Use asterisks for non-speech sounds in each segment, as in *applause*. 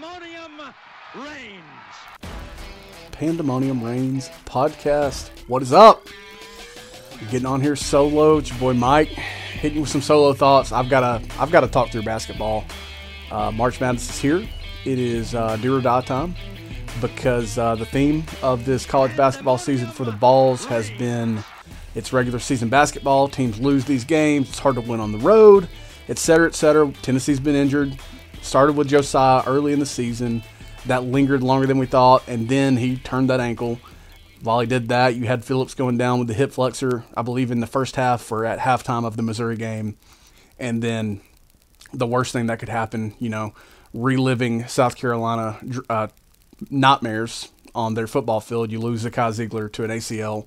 Pandemonium reigns. Pandemonium Reigns podcast. What is up? Getting on here solo. It's your boy Mike, hitting with some solo thoughts. I've got to, I've got to talk through basketball. Uh, March Madness is here. It is uh, do or die time because uh, the theme of this college basketball season for the Vols has been it's regular season basketball. Teams lose these games. It's hard to win on the road, etc., etc. Tennessee's been injured. Started with Josiah early in the season. That lingered longer than we thought, and then he turned that ankle. While he did that, you had Phillips going down with the hip flexor, I believe, in the first half or at halftime of the Missouri game. And then the worst thing that could happen, you know, reliving South Carolina uh, nightmares on their football field. You lose Zakai Zeigler to an ACL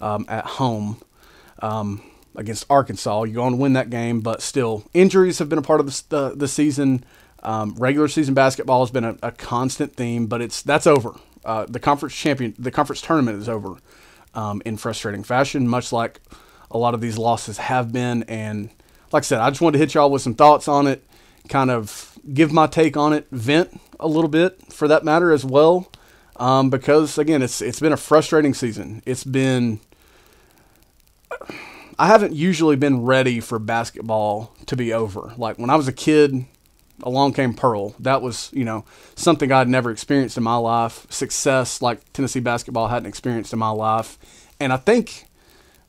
um, at home um, against Arkansas. You go on to win that game, but still, injuries have been a part of the, the, the season. Um, regular season basketball has been a, a, constant theme, but it's that's over. Uh, the conference champion, the conference tournament is over um, in frustrating fashion, much like a lot of these losses have been. And like I said, I just wanted to hit y'all with some thoughts on it, kind of give my take on it, vent a little bit for that matter as well, um, because again, it's it's been a frustrating season. It's been I haven't usually been ready for basketball to be over. Like when I was a kid, along came Pearl. That was, you know, something I'd never experienced in my life. Success like Tennessee basketball hadn't experienced in my life. And I think,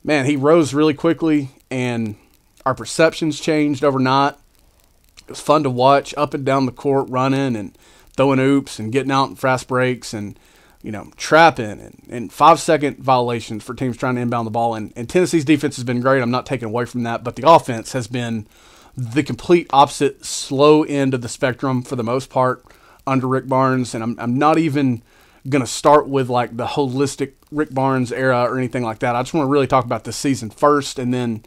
man, he rose really quickly and our perceptions changed overnight. It was fun to watch up and down the court running and throwing oops and getting out in fast breaks and, you know, trapping and, and five second violations for teams trying to inbound the ball. And, and Tennessee's defense has been great. I'm not taking away from that, but the offense has been – the complete opposite slow end of the spectrum for the most part under Rick Barnes. And I'm, I'm not even going to start with like the holistic Rick Barnes era or anything like that. I just want to really talk about this season first and then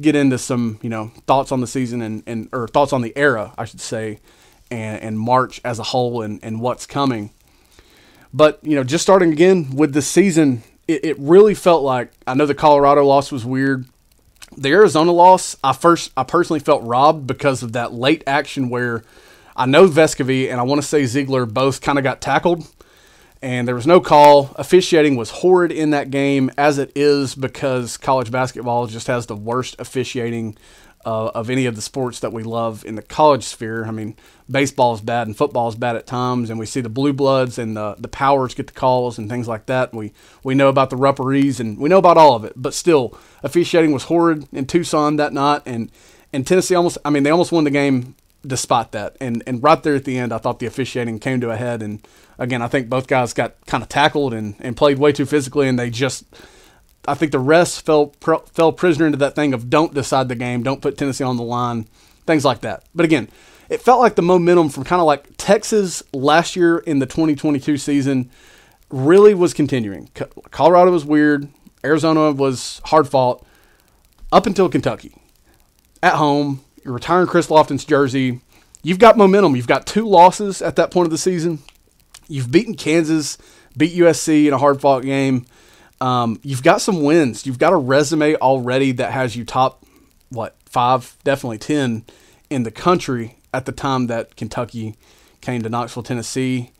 get into some, you know, thoughts on the season and, and or thoughts on the era, I should say, and, and March as a whole and, and what's coming. But, you know, just starting again with the season, it, it really felt like I know the Colorado loss was weird the Arizona loss, I first I personally felt robbed because of that late action where I know Vescovi and I want to say Zeigler both kind of got tackled and there was no call. Officiating was horrid in that game as it is because college basketball just has the worst officiating uh, of any of the sports that we love in the college sphere. I mean, baseball is bad and football is bad at times, and we see the blue bloods and the the powers get the calls and things like that. We we know about the referees and we know about all of it, but still, officiating was horrid in Tucson that night, and and Tennessee almost. I mean, they almost won the game despite that. And and right there at the end, I thought the officiating came to a head. And again, I think both guys got kind of tackled and and played way too physically, and they just I think the rest fell fell prisoner into that thing of don't decide the game, don't put Tennessee on the line, things like that. But again, it felt like the momentum from kind of like Texas last year in the 2022 season really was continuing. Colorado was weird, Arizona was hard fought up until Kentucky. At home, you're retiring Chris Lofton's jersey. You've got momentum. You've got two losses at that point of the season. You've beaten Kansas, beat USC in a hard fought game. Um, you've got some wins. You've got a resume already that has you top, what, five, definitely 10 in the country at the time that Kentucky came to Knoxville, Tennessee.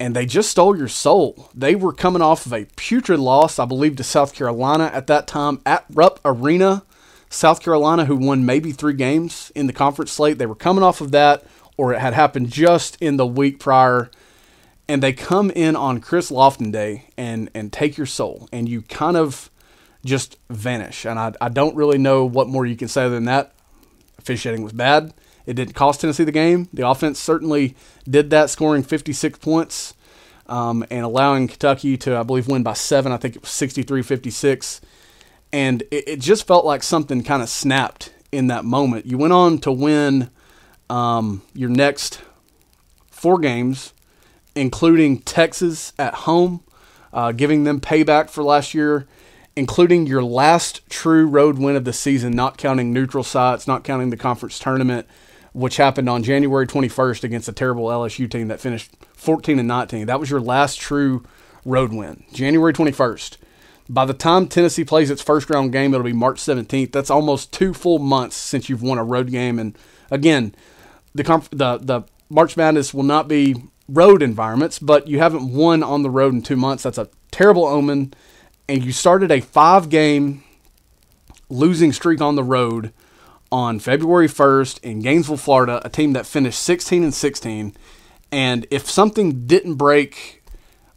And they just stole your soul. They were coming off of a putrid loss, I believe, to South Carolina at that time at Rupp Arena. South Carolina, who won maybe three games in the conference slate, they were coming off of that, or it had happened just in the week prior and they come in on Chris Lofton Day and and take your soul, and you kind of just vanish. And I, I don't really know what more you can say than that. Officiating was bad. It didn't cost Tennessee the game. The offense certainly did that, scoring 56 points um, and allowing Kentucky to, I believe, win by seven. I think it was 63 56. And it, it just felt like something kind of snapped in that moment. You went on to win um, your next four games including Texas at home, uh, giving them payback for last year, including your last true road win of the season, not counting neutral sites, not counting the conference tournament, which happened on January 21st against a terrible LSU team that finished 14 and 19. That was your last true road win, January 21st. By the time Tennessee plays its first round game, it'll be March 17th. That's almost two full months since you've won a road game. And again, the the the March Madness will not be road environments, but you haven't won on the road in two months. That's a terrible omen. And you started a five game losing streak on the road on February 1st in Gainesville, Florida, a team that finished 16 and 16. And if something didn't break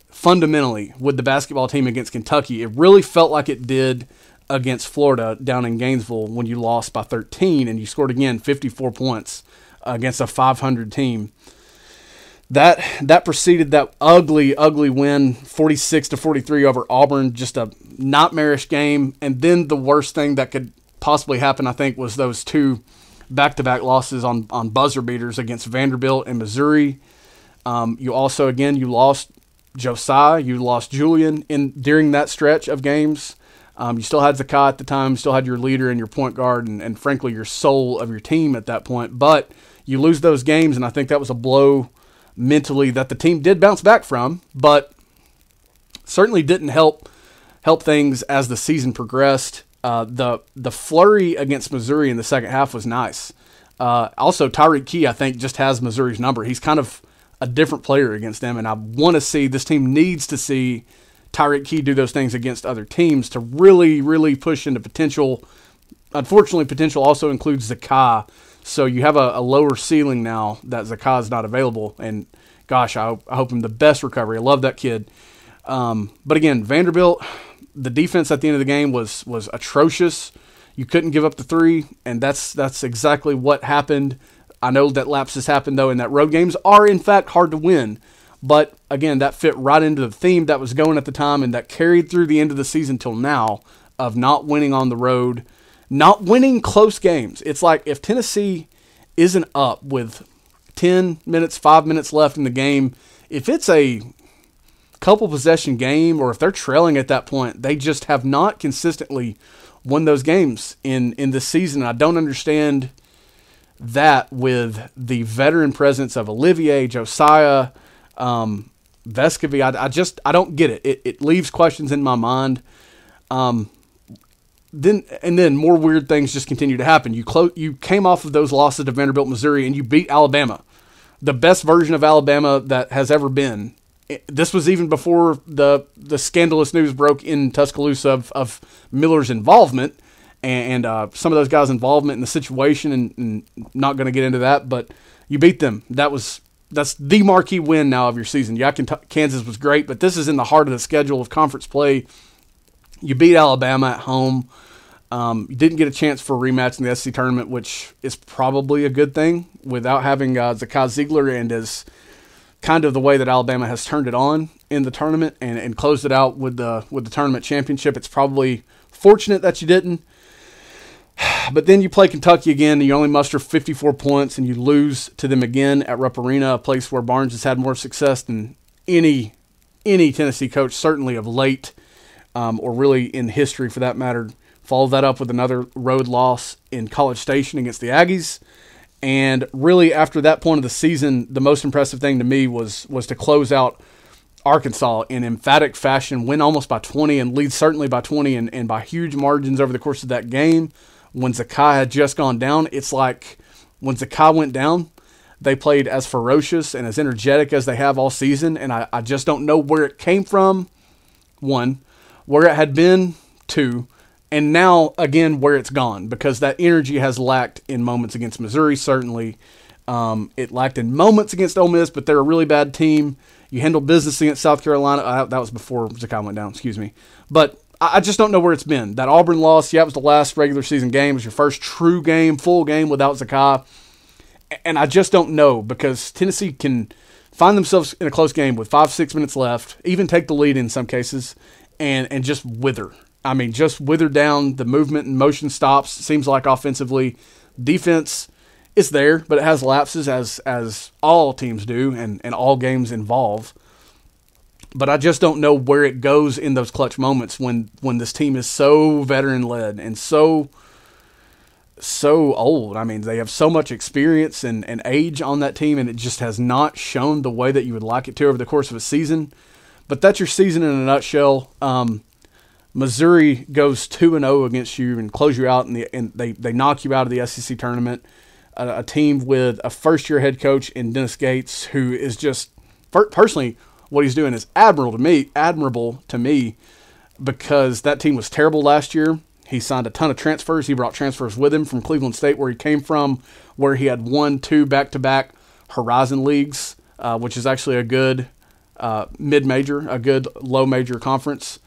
fundamentally with the basketball team against Kentucky, it really felt like it did against Florida down in Gainesville when you lost by 13 and you scored again 54 points against a 500 team. That that preceded that ugly, ugly win, 46 to 43 over Auburn, just a nightmarish game. And then the worst thing that could possibly happen, I think, was those two back-to-back losses on on buzzer beaters against Vanderbilt and Missouri. Um, you also, again, you lost Josiah, you lost Julian in during that stretch of games. Um, you still had Zakai at the time, still had your leader and your point guard, and, and frankly your soul of your team at that point. But you lose those games, and I think that was a blow mentally that the team did bounce back from, but certainly didn't help help things as the season progressed. Uh, the the flurry against Missouri in the second half was nice. Uh, also, Tyreke Key, I think, just has Missouri's number. He's kind of a different player against them, and I want to see this team needs to see Tyreke Key do those things against other teams to really, really push into potential. Unfortunately, potential also includes Zakai, so you have a, a lower ceiling now that Zakai is not available. And gosh, I, I, hope him the best recovery. I love that kid. Um, but again, Vanderbilt, the defense at the end of the game was was atrocious. You couldn't give up the three, and that's that's exactly what happened. I know that lapses happen though, and that road games are in fact hard to win. But again, that fit right into the theme that was going at the time and that carried through the end of the season till now of not winning on the road, not winning close games. It's like if Tennessee isn't up with 10 minutes, 5 minutes left in the game, if it's a couple possession game or if they're trailing at that point, they just have not consistently won those games in in this season. I don't understand that with the veteran presence of Olivier, Josiah, um, Vescovi, I, I, just I don't get it. it. It leaves questions in my mind. Um, then and then more weird things just continue to happen. You clo- you came off of those losses to Vanderbilt, Missouri, and you beat Alabama, the best version of Alabama that has ever been. This was even before the the scandalous news broke in Tuscaloosa of, of Miller's involvement and, and uh, some of those guys' involvement in the situation, and, and not going to get into that, but you beat them. That was that's the marquee win now of your season. Yeah, Kansas was great, but this is in the heart of the schedule of conference play. You beat Alabama at home. Um, you didn't get a chance for a rematch in the SEC tournament, which is probably a good thing without having uh, Zakai Zeigler and as kind of the way that Alabama has turned it on in the tournament and, and closed it out with the with the tournament championship. It's probably fortunate that you didn't. *sighs* But then you play Kentucky again, and you only muster 54 points, and you lose to them again at Rupp Arena, a place where Barnes has had more success than any any Tennessee coach, certainly of late, um, or really in history for that matter. Follow that up with another road loss in College Station against the Aggies. And really, after that point of the season, the most impressive thing to me was was to close out Arkansas in emphatic fashion, win almost by 20 and lead certainly by 20 and, and by huge margins over the course of that game when Zakai had just gone down, it's like when Zakai went down, they played as ferocious and as energetic as they have all season. And I, I just don't know where it came from, one, where it had been, to and now again where it's gone because that energy has lacked in moments against Missouri, certainly. Um, it lacked in moments against Ole Miss, but they're a really bad team. You handled business against South Carolina. Uh, that was before Zakai went down, excuse me. But I just don't know where it's been. That Auburn loss, yeah, it was the last regular season game. It was your first true game, full game without Zakai. And I just don't know because Tennessee can find themselves in a close game with five, six minutes left, even take the lead in some cases, and, and just wither. I mean, just wither down. The movement and motion stops. Seems like offensively, defense is there, but it has lapses as as all teams do, and, and all games involve but I just don't know where it goes in those clutch moments when when this team is so veteran led and so so old. I mean, they have so much experience and, and age on that team, and it just has not shown the way that you would like it to over the course of a season. But that's your season in a nutshell. Um, Missouri goes two and zero oh against you and close you out, and the, and they they knock you out of the SEC tournament. a, a team with a first year head coach in Dennis Gates, who is just personally what he's doing is admirable to me. Admirable to me because that team was terrible last year. He signed a ton of transfers. He brought transfers with him from Cleveland State, where he came from, where he had won two back to back Horizon Leagues, uh, which is actually a good uh, mid major, a good low major conference.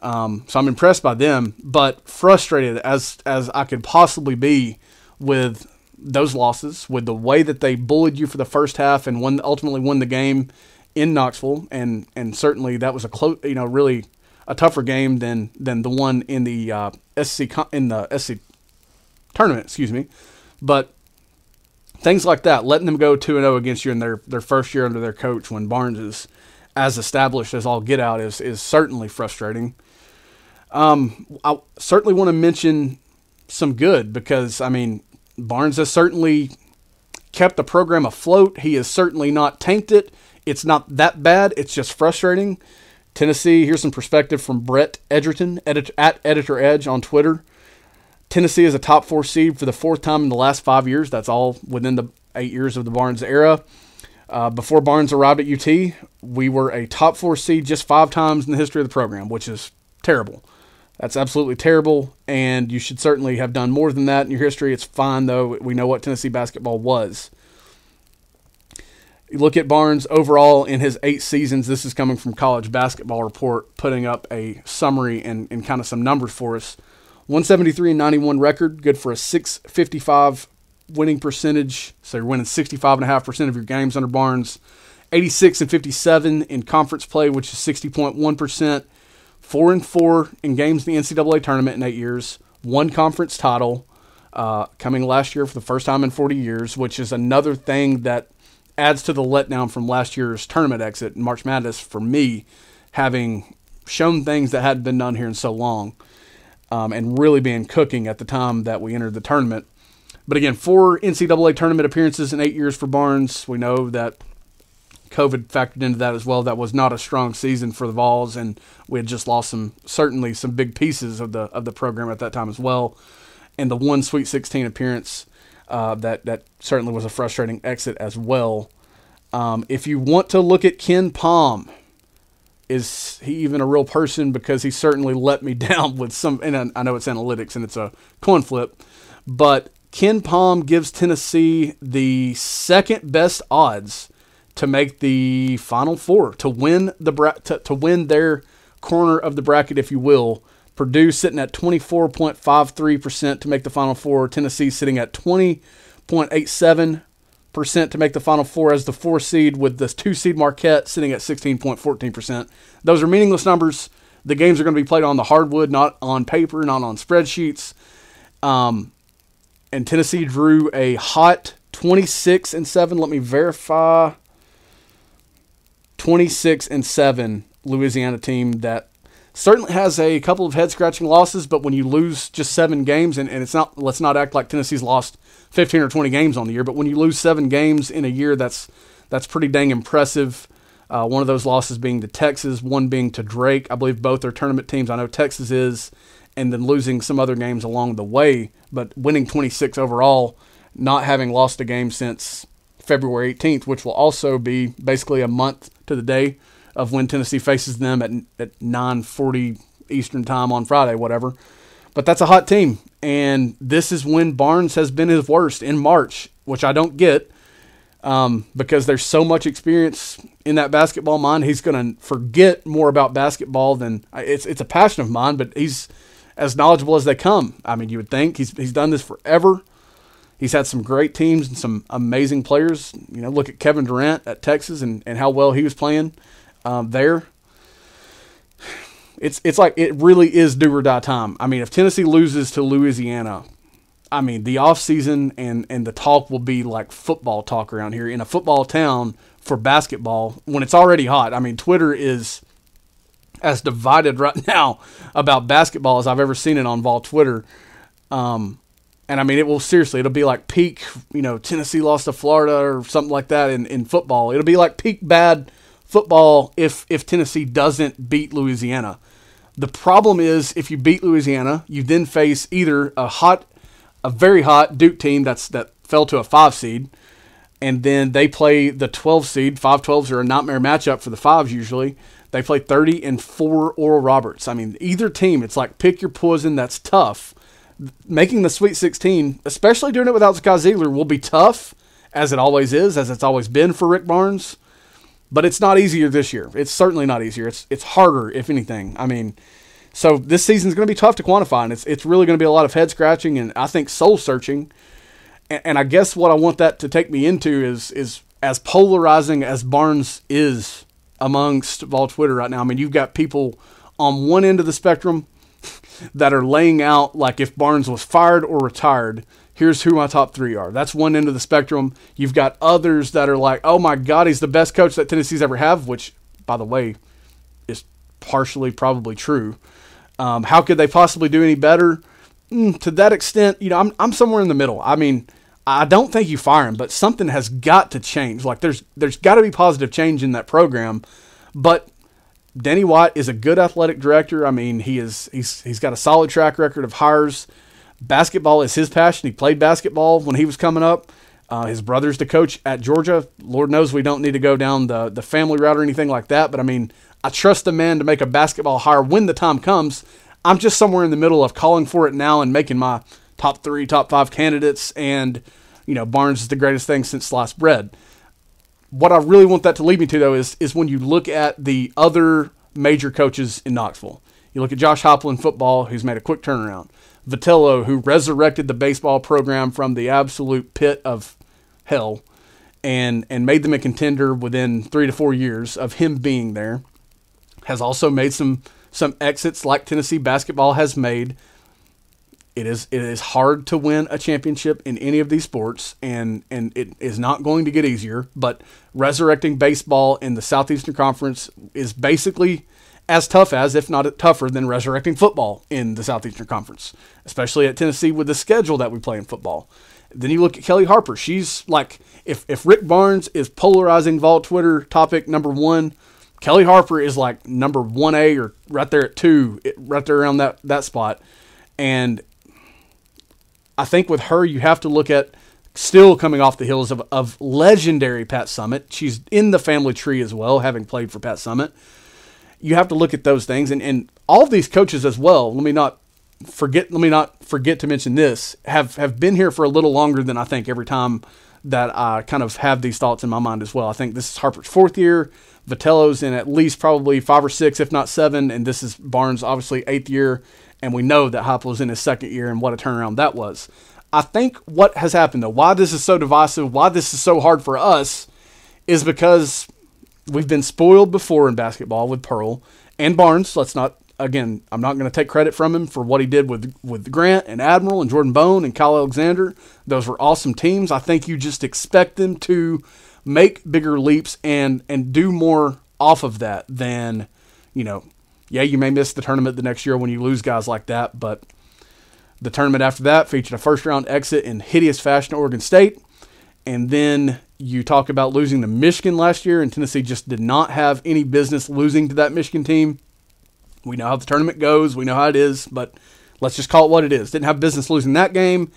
Um, so I'm impressed by them, but frustrated as as I could possibly be with those losses, with the way that they bullied you for the first half and won ultimately won the game in Knoxville, and and certainly that was a close, you know, really a tougher game than than the one in the uh, SC in the SC tournament, excuse me. But things like that, letting them go two and zero oh against you in their their first year under their coach when Barnes is as established as all get out is is certainly frustrating. Um, I certainly want to mention some good because I mean Barnes has certainly kept the program afloat. He has certainly not tanked it. It's not that bad. It's just frustrating. Tennessee, here's some perspective from Brett Edgerton edit, at Editor Edge on Twitter. Tennessee is a top four seed for the fourth time in the last five years. That's all within the eight years of the Barnes era. Uh, before Barnes arrived at UT, we were a top four seed just five times in the history of the program, which is terrible. That's absolutely terrible, and you should certainly have done more than that in your history. It's fine, though. We know what Tennessee basketball was. You look at Barnes overall in his eight seasons. This is coming from College Basketball Report, putting up a summary and, and kind of some numbers for us. 173 and 91 record, good for a 655 winning percentage. So you're winning 65.5% of your games under Barnes. 86 and 57 in conference play, which is 60.1%. Four and four in games in the NCAA tournament in eight years. One conference title uh, coming last year for the first time in 40 years, which is another thing that adds to the letdown from last year's tournament exit in March Madness for me, having shown things that hadn't been done here in so long, um, and really being cooking at the time that we entered the tournament. But again, four NCAA tournament appearances in eight years for Barnes. We know that COVID factored into that as well. That was not a strong season for the Vols, and we had just lost some certainly some big pieces of the of the program at that time as well. And the one Sweet 16 appearance uh, that that certainly was a frustrating exit as well. Um, if you want to look at KenPom, is he even a real person? Because he certainly let me *laughs* down with some. And I know it's analytics and it's a coin flip, but KenPom gives Tennessee the second best odds to make the Final Four, to win the bra- to, to win their corner of the bracket, if you will. Purdue sitting at 24.53% to make the Final Four. Tennessee sitting at 20.87% to make the Final Four as the four seed, with the two seed Marquette sitting at 16.14%. Those are meaningless numbers. The games are going to be played on the hardwood, not on paper, not on spreadsheets. Um, and Tennessee drew a hot 26 and 7. Let me verify. 26 and 7 Louisiana team that certainly has a couple of head scratching losses, but when you lose just seven games, and, and it's not, let's not act like Tennessee's lost 15 or 20 games on the year, but when you lose seven games in a year, that's, that's pretty dang impressive. Uh, one of those losses being to Texas, one being to Drake. I believe both are tournament teams. I know Texas is, and then losing some other games along the way, but winning 26 overall, not having lost a game since February 18th, which will also be basically a month to the day of when Tennessee faces them at, at 9:40 Eastern time on Friday, whatever. But that's a hot team, and this is when Barnes has been his worst in March, which I don't get um, because there's so much experience in that basketball mind. He's going to forget more about basketball than it's. It's a passion of mine, but he's as knowledgeable as they come. I mean, you would think he's he's done this forever. He's had some great teams and some amazing players. You know, look at Kevin Durant at Texas and, and how well he was playing um, there. It's it's like it really is do or die time. I mean, if Tennessee loses to Louisiana, I mean the offseason and and the talk will be like football talk around here in a football town for basketball when it's already hot. I mean, Twitter is as divided right *laughs* now about basketball as I've ever seen it on Vol Twitter. Um, and I mean, it will seriously, it'll be like peak, you know, Tennessee lost to Florida or something like that in, in football. It'll be like peak bad football if, if Tennessee doesn't beat Louisiana. The problem is if you beat Louisiana, you then face either a hot, a very hot Duke team that's that fell to a five seed, and then they play the 12 seed. Five 12s are a nightmare matchup for the fives usually. They play 30 and four Oral Roberts. I mean, either team, it's like pick your poison. That's tough. Making the Sweet 16, especially doing it without Zakai Zeigler, will be tough, as it always is, as it's always been for Rick Barnes. But it's not easier this year. It's certainly not easier. It's it's harder, if anything. I mean, so this season's going to be tough to quantify, and it's it's really going to be a lot of head scratching and I think soul searching. And, and I guess what I want that to take me into is is as polarizing as Barnes is amongst Vol Twitter right now. I mean, you've got people on one end of the spectrum that are laying out like if Barnes was fired or retired, here's who my top three are. That's one end of the spectrum. You've got others that are like, oh my God, he's the best coach that Tennessee's ever have, which, by the way, is partially probably true. Um, how could they possibly do any better? Mm, to that extent, you know, I'm, I'm somewhere in the middle. I mean, I don't think you fire him, but something has got to change. Like there's there's got to be positive change in that program. But Denny White is a good athletic director. I mean, he is he's he's got a solid track record of hires. Basketball is his passion. He played basketball when he was coming up. Uh, his brother's the coach at Georgia. Lord knows we don't need to go down the the family route or anything like that. But I mean, I trust the man to make a basketball hire when the time comes. I'm just somewhere in the middle of calling for it now and making my top three, top five candidates, and you know Barnes is the greatest thing since sliced bread. What I really want that to lead me to though is is when you look at the other major coaches in Knoxville. You look at Josh in football, who's made a quick turnaround. Vitello, who resurrected the baseball program from the absolute pit of hell, and and made them a contender within three to four years of him being there, has also made some some exits like Tennessee basketball has made it is it is hard to win a championship in any of these sports, and and it is not going to get easier. But resurrecting baseball in the Southeastern Conference is basically as tough as, if not tougher, than resurrecting football in the Southeastern Conference, especially at Tennessee with the schedule that we play in football. Then you look at Kellie Harper. She's like, if, if Rick Barnes is polarizing Vol Twitter topic number one, Kellie Harper is like number 1A or right there at two, right there around that, that spot. And I think with her, you have to look at still coming off the heels of, of legendary Pat Summitt. She's in the family tree as well, having played for Pat Summitt. You have to look at those things, and, and all of these coaches as well. Let me not forget. Let me not forget to mention this. Have have been here for a little longer than I think every time that I kind of have these thoughts in my mind as well. I think this is Harper's fourth year. Vitello's in at least probably five or six, if not seven, and this is Barnes' obviously eighth year and we know that was in his second year, and what a turnaround that was. I think what has happened though, why this is so divisive, why this is so hard for us, is because we've been spoiled before in basketball with Pearl and Barnes. Let's not again, I'm not going to take credit from him for what he did with with Grant and Admiral and Jordan Bone and Kyle Alexander. Those were awesome teams. I think you just expect them to make bigger leaps and and do more off of that than you know yeah, you may miss the tournament the next year when you lose guys like that, but the tournament after that featured a first round exit in hideous fashion to Oregon State. And then you talk about losing to Michigan last year, and Tennessee just did not have any business losing to that Michigan team. We know how the tournament goes, we know how it is, but let's just call it what it is. Didn't have business losing that game,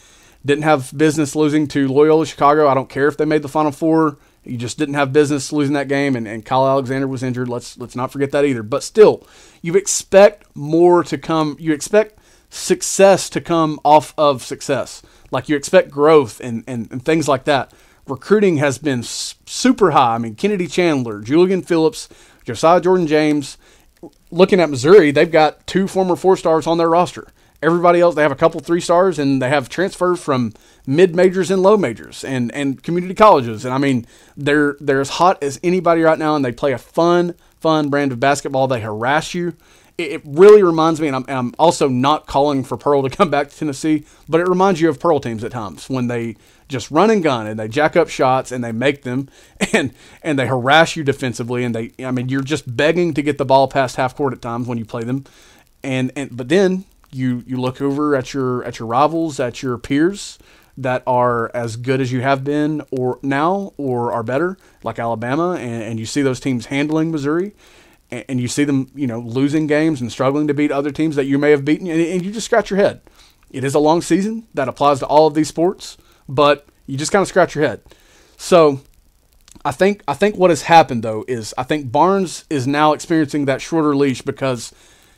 didn't have business losing to Loyola Chicago. I don't care if they made the Final Four. You just didn't have business losing that game, and, and Kyle Alexander was injured. Let's let's not forget that either. But still, you expect more to come. You expect success to come off of success. Like you expect growth and, and, and things like that. Recruiting has been super high. I mean, Kennedy Chandler, Julian Phillips, Josiah Jordan James. Looking at Missouri, they've got two former four stars on their roster. Everybody else, they have a couple three stars, and they have transfers from mid majors and low majors and, and community colleges. And I mean, they're they're as hot as anybody right now, and they play a fun, fun brand of basketball. They harass you. It, really reminds me, and I'm, and I'm also not calling for Pearl to come back to Tennessee, but it reminds you of Pearl teams at times when they just run and gun and they jack up shots and they make them *laughs* and and they harass you defensively and they I mean you're just begging to get the ball past half court at times when you play them and and but then you you look over at your at your rivals at your peers that are as good as you have been or now or are better, like Alabama, and, and you see those teams handling Missouri, and, and, you see them, you know, losing games and struggling to beat other teams that you may have beaten, and, and you just scratch your head. It is a long season that applies to all of these sports, but You just kind of scratch your head. So I think I think what has happened though is I think Barnes is now experiencing that shorter leash because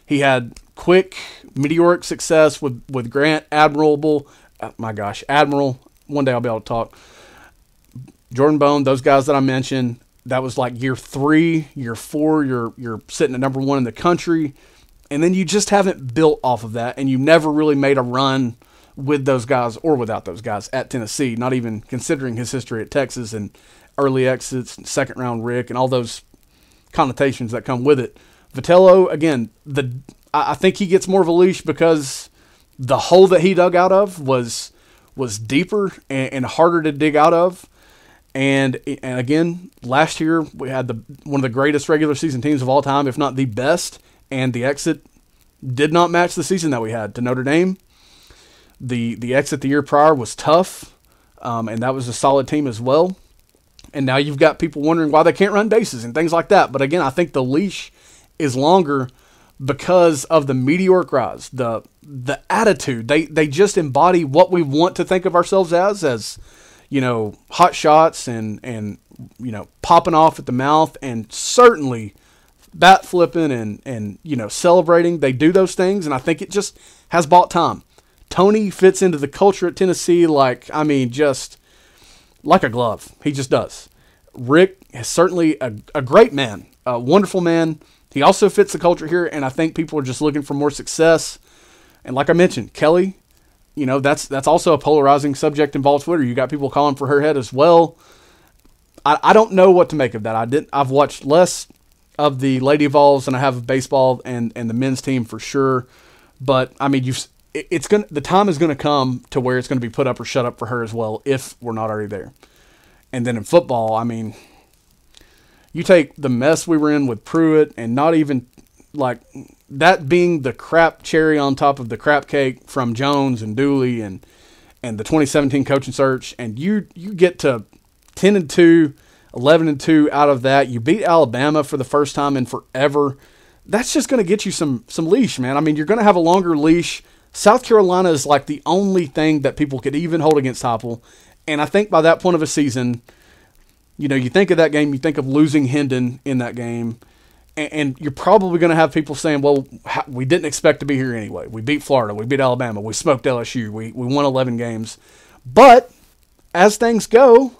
he had quick meteoric success with with Grant, admirable. Uh, my gosh, admiral. One day I'll be able to talk. Jordan Bone, those guys that I mentioned, that was like year three, year four. You're you're sitting at number one in the country, and then you just haven't built off of that, and you never really made a run with those guys or without those guys at Tennessee. Not even considering his history at Texas and early exits, second round Rick, and all those connotations that come with it. Vitello, again, the I think he gets more of a leash because the hole that he dug out of was was deeper and, and harder to dig out of. And, and again, last year we had the one of the greatest regular season teams of all time, if not the best, and the exit did not match the season that we had to Notre Dame. The the exit the year prior was tough, um, and that was a solid team as well. And now you've got people wondering why they can't run bases and things like that. But again, I think the leash is longer because of the meteoric rise, the the attitude. They they just embody what we want to think of ourselves as, as you know, hot shots and and you know, popping off at the mouth, and certainly bat flipping and and you know, celebrating. They do those things, and I think it just has bought time. Tony fits into the culture at Tennessee like I mean, just like a glove. He just does. Rick is certainly a, a great man, a wonderful man. He also fits the culture here, and I think people are just looking for more success. And like I mentioned, Kellie, you know, that's that's also a polarizing subject in Vol Twitter. You got people calling for her head as well. I, I don't know what to make of that. I didn't I've watched less of the Lady Vols than I have of baseball and, and the men's team for sure. But I mean, you've it's to the time is to come to where it's to be put up or shut up for her as well if we're not already there. And then in football, I mean, you take the mess we were in with Pruitt and not even like that being the crap cherry on top of the crap cake from Jones and Dooley and and the 2017 coaching search and you you get to 10 and 2, 11 and 2 out of that. You beat Alabama for the first time in forever. That's just going to get you some some leash, man. I mean, you're going to have a longer leash South Carolina is like the only thing that people could even hold against Heupel. And I think by that point of a season, you know, you think of that game, you think of losing Hendon in that game, and, and you're probably going to have people saying, well, we didn't expect to be here anyway. We beat Florida, we beat Alabama, we smoked LSU, we, we won 11 games. But as things go,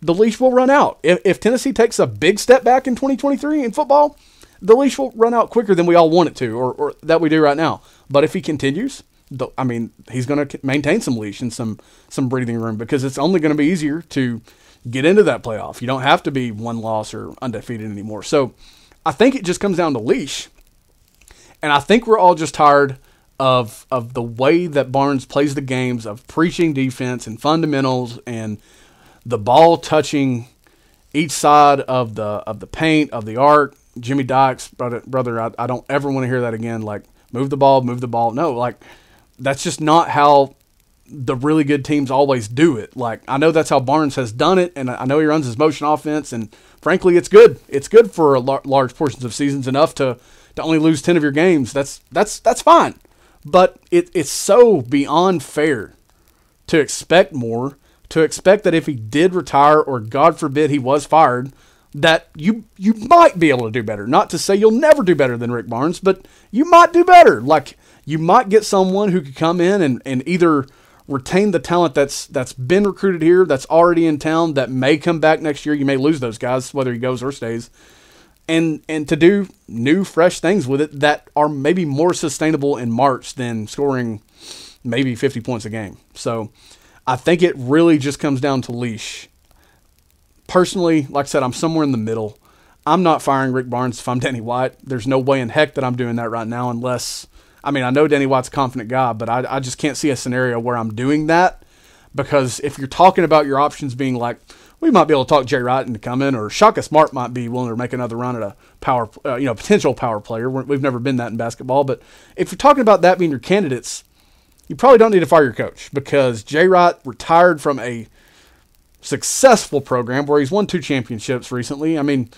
the leash will run out. If, if Tennessee takes a big step back in 2023 in football, the leash will run out quicker than we all want it to, or, or that we do right now. But if he continues, the, I mean, he's going to maintain some leash and some some breathing room because it's only going to be easier to get into that playoff. You don't have to be one loss or undefeated anymore. So I think it just comes down to leash, and I think we're all just tired of of the way that Barnes plays the games of preaching defense and fundamentals and the ball touching each side of the of the paint of the arc Jimmy Dykes, brother, brother I, I don't ever want to hear that again. Like, move the ball, move the ball. No, like, that's just not how the really good teams always do it. Like, I know that's how Barnes has done it, and I know he runs his motion offense, and frankly, it's good. It's good for lar- large portions of seasons, enough to, to only lose 10 of your games. That's, that's, that's fine. But it, it's so beyond fair to expect more, to expect that if he did retire, or God forbid he was fired – that you you might be able to do better. Not to say you'll never do better than Rick Barnes, but you might do better. Like you might get someone who could come in and, and either retain the talent that's that's been recruited here, that's already in town, that may come back next year. You may lose those guys, whether he goes or stays. And and to do new, fresh things with it that are maybe more sustainable in March than scoring maybe 50 points a game. So I think it really just comes down to leash personally, like I said, I'm somewhere in the middle. I'm not firing Rick Barnes if I'm *laughs* Danny White. There's no way in heck that I'm doing that right now unless, I mean, I know Danny White's a confident guy, but I, I just can't see a scenario where I'm doing that because if you're talking about your options being like, we might be able to talk Jay Wright into coming, or Shaka Smart might be willing to make another run at a power, uh, you know, potential power player. We've never been that in basketball, but if you're talking about that being your candidates, you probably don't need to fire your coach because Jay Wright retired from a successful program where he's won two championships recently. I mean,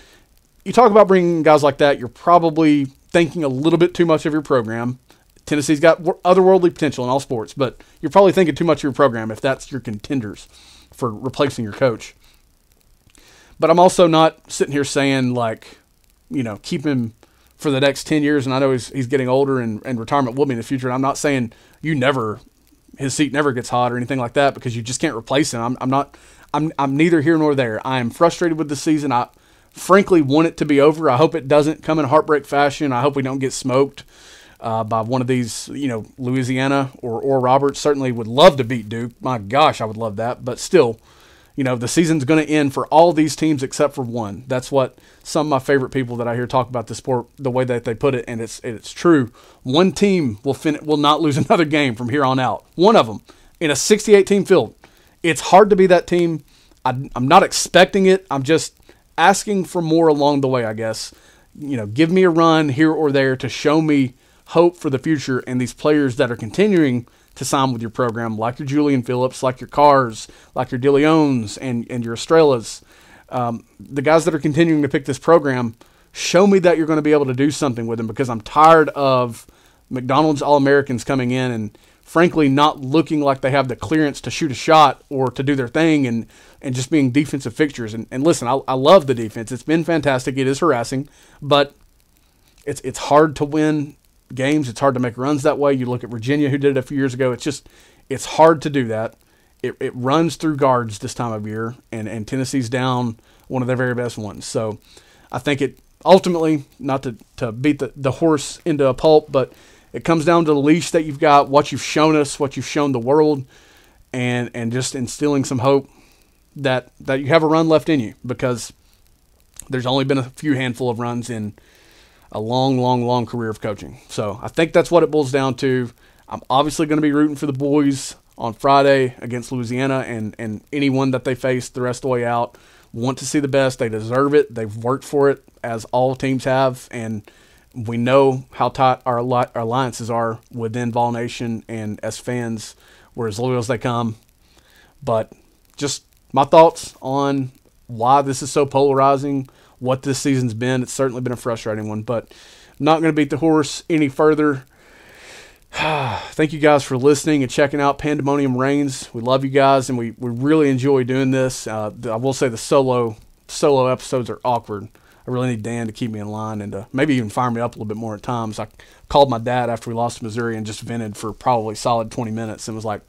you talk about bringing guys like that, you're probably thinking a little bit too much of your program. Tennessee's got otherworldly potential in all sports, but you're probably thinking too much of your program if that's your contenders for replacing your coach. But I'm also not sitting here saying like, you know, keep him for the next 10 years. And I know he's, he's getting older and, and retirement will be in the future. And I'm not saying you never, his seat never gets hot or anything like that because you just can't replace him. I'm, I'm not, I'm, I'm neither here nor there. I am frustrated with the season. I frankly want it to be over. I hope it doesn't come in heartbreak fashion. I hope we don't get smoked uh, by one of these, you know, Louisiana or, or Roberts. Certainly would love to beat Duke. My gosh, I would love that. But still, you know, the season's going to end for all these teams except for one. That's what some of my favorite people that I hear talk about the sport, the way that they put it, and it's it's true. One team will fin- will not lose *laughs* another game from here on out. One of them in a 68 team field. It's hard to be that team. I, I'm not expecting it. I'm just asking for more along the way, I guess. You know, give me a run here or there to show me hope for the future and these players that are continuing – to sign with your program, like your Julian Phillips, like your Carrs, like your DeLeons, and, and your Estrellas. Um, the guys that are continuing to pick this program, show me that you're going to be able to do something with them because I'm tired of McDonald's All Americans coming in and frankly not looking like they have the clearance to shoot a shot or to do their thing and, and just being defensive fixtures. And, and listen, I, I love the defense. It's been fantastic. It is harassing, but it's it's hard to win games. It's hard to make runs that way. You look at Virginia, who did it a few years ago. It's just, it's hard to do that. It, it runs through guards this time of year, and, and Tennessee's down one of their very best ones. So I think it ultimately, not to, to beat the, the horse into a pulp, but it comes down to the leash that you've got, what you've shown us, what you've shown the world, and, and just instilling some hope that, that you have a run left in you because there's only been a few handful of runs in – a long, long, long career of coaching. So I think that's what it boils down to. I'm obviously going to be rooting for the boys on Friday against Louisiana and, and anyone that they face the rest of the way out. Want to see the best. They deserve it. They've worked for it, as all teams have. And we know how tight our, our alliances are within Vol Nation and as fans. We're as loyal as they come. But just my thoughts on why this is so polarizing what this season's been. It's certainly been a frustrating one, but I'm not going to beat the horse any further. *sighs* Thank you guys for listening and checking out Pandemonium Reigns. We love you guys, and we, we really enjoy doing this. Uh, I will say the solo solo episodes are awkward. I really need Dan to keep me in line and to maybe even fire me up a little bit more at times. I called my dad after we lost to Missouri and just vented for probably solid 20 minutes and was like,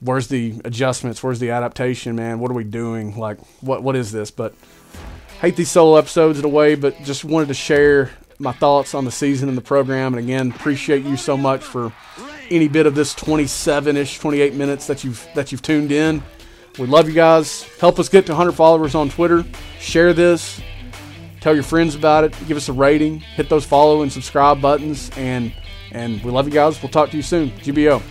"Where's the adjustments? Where's the adaptation, man? What are we doing? Like, what what is this?" But hate these solo episodes in a way, but just wanted to share my thoughts on the season and the program. And again, appreciate you so much for any bit of this 27-ish, 28 minutes that you've that you've tuned in. We love you guys. Help us get to 100 followers on Twitter. Share this. Tell your friends about it. Give us a rating. Hit those follow and subscribe buttons. And and we love you guys. We'll talk to you soon. GBO.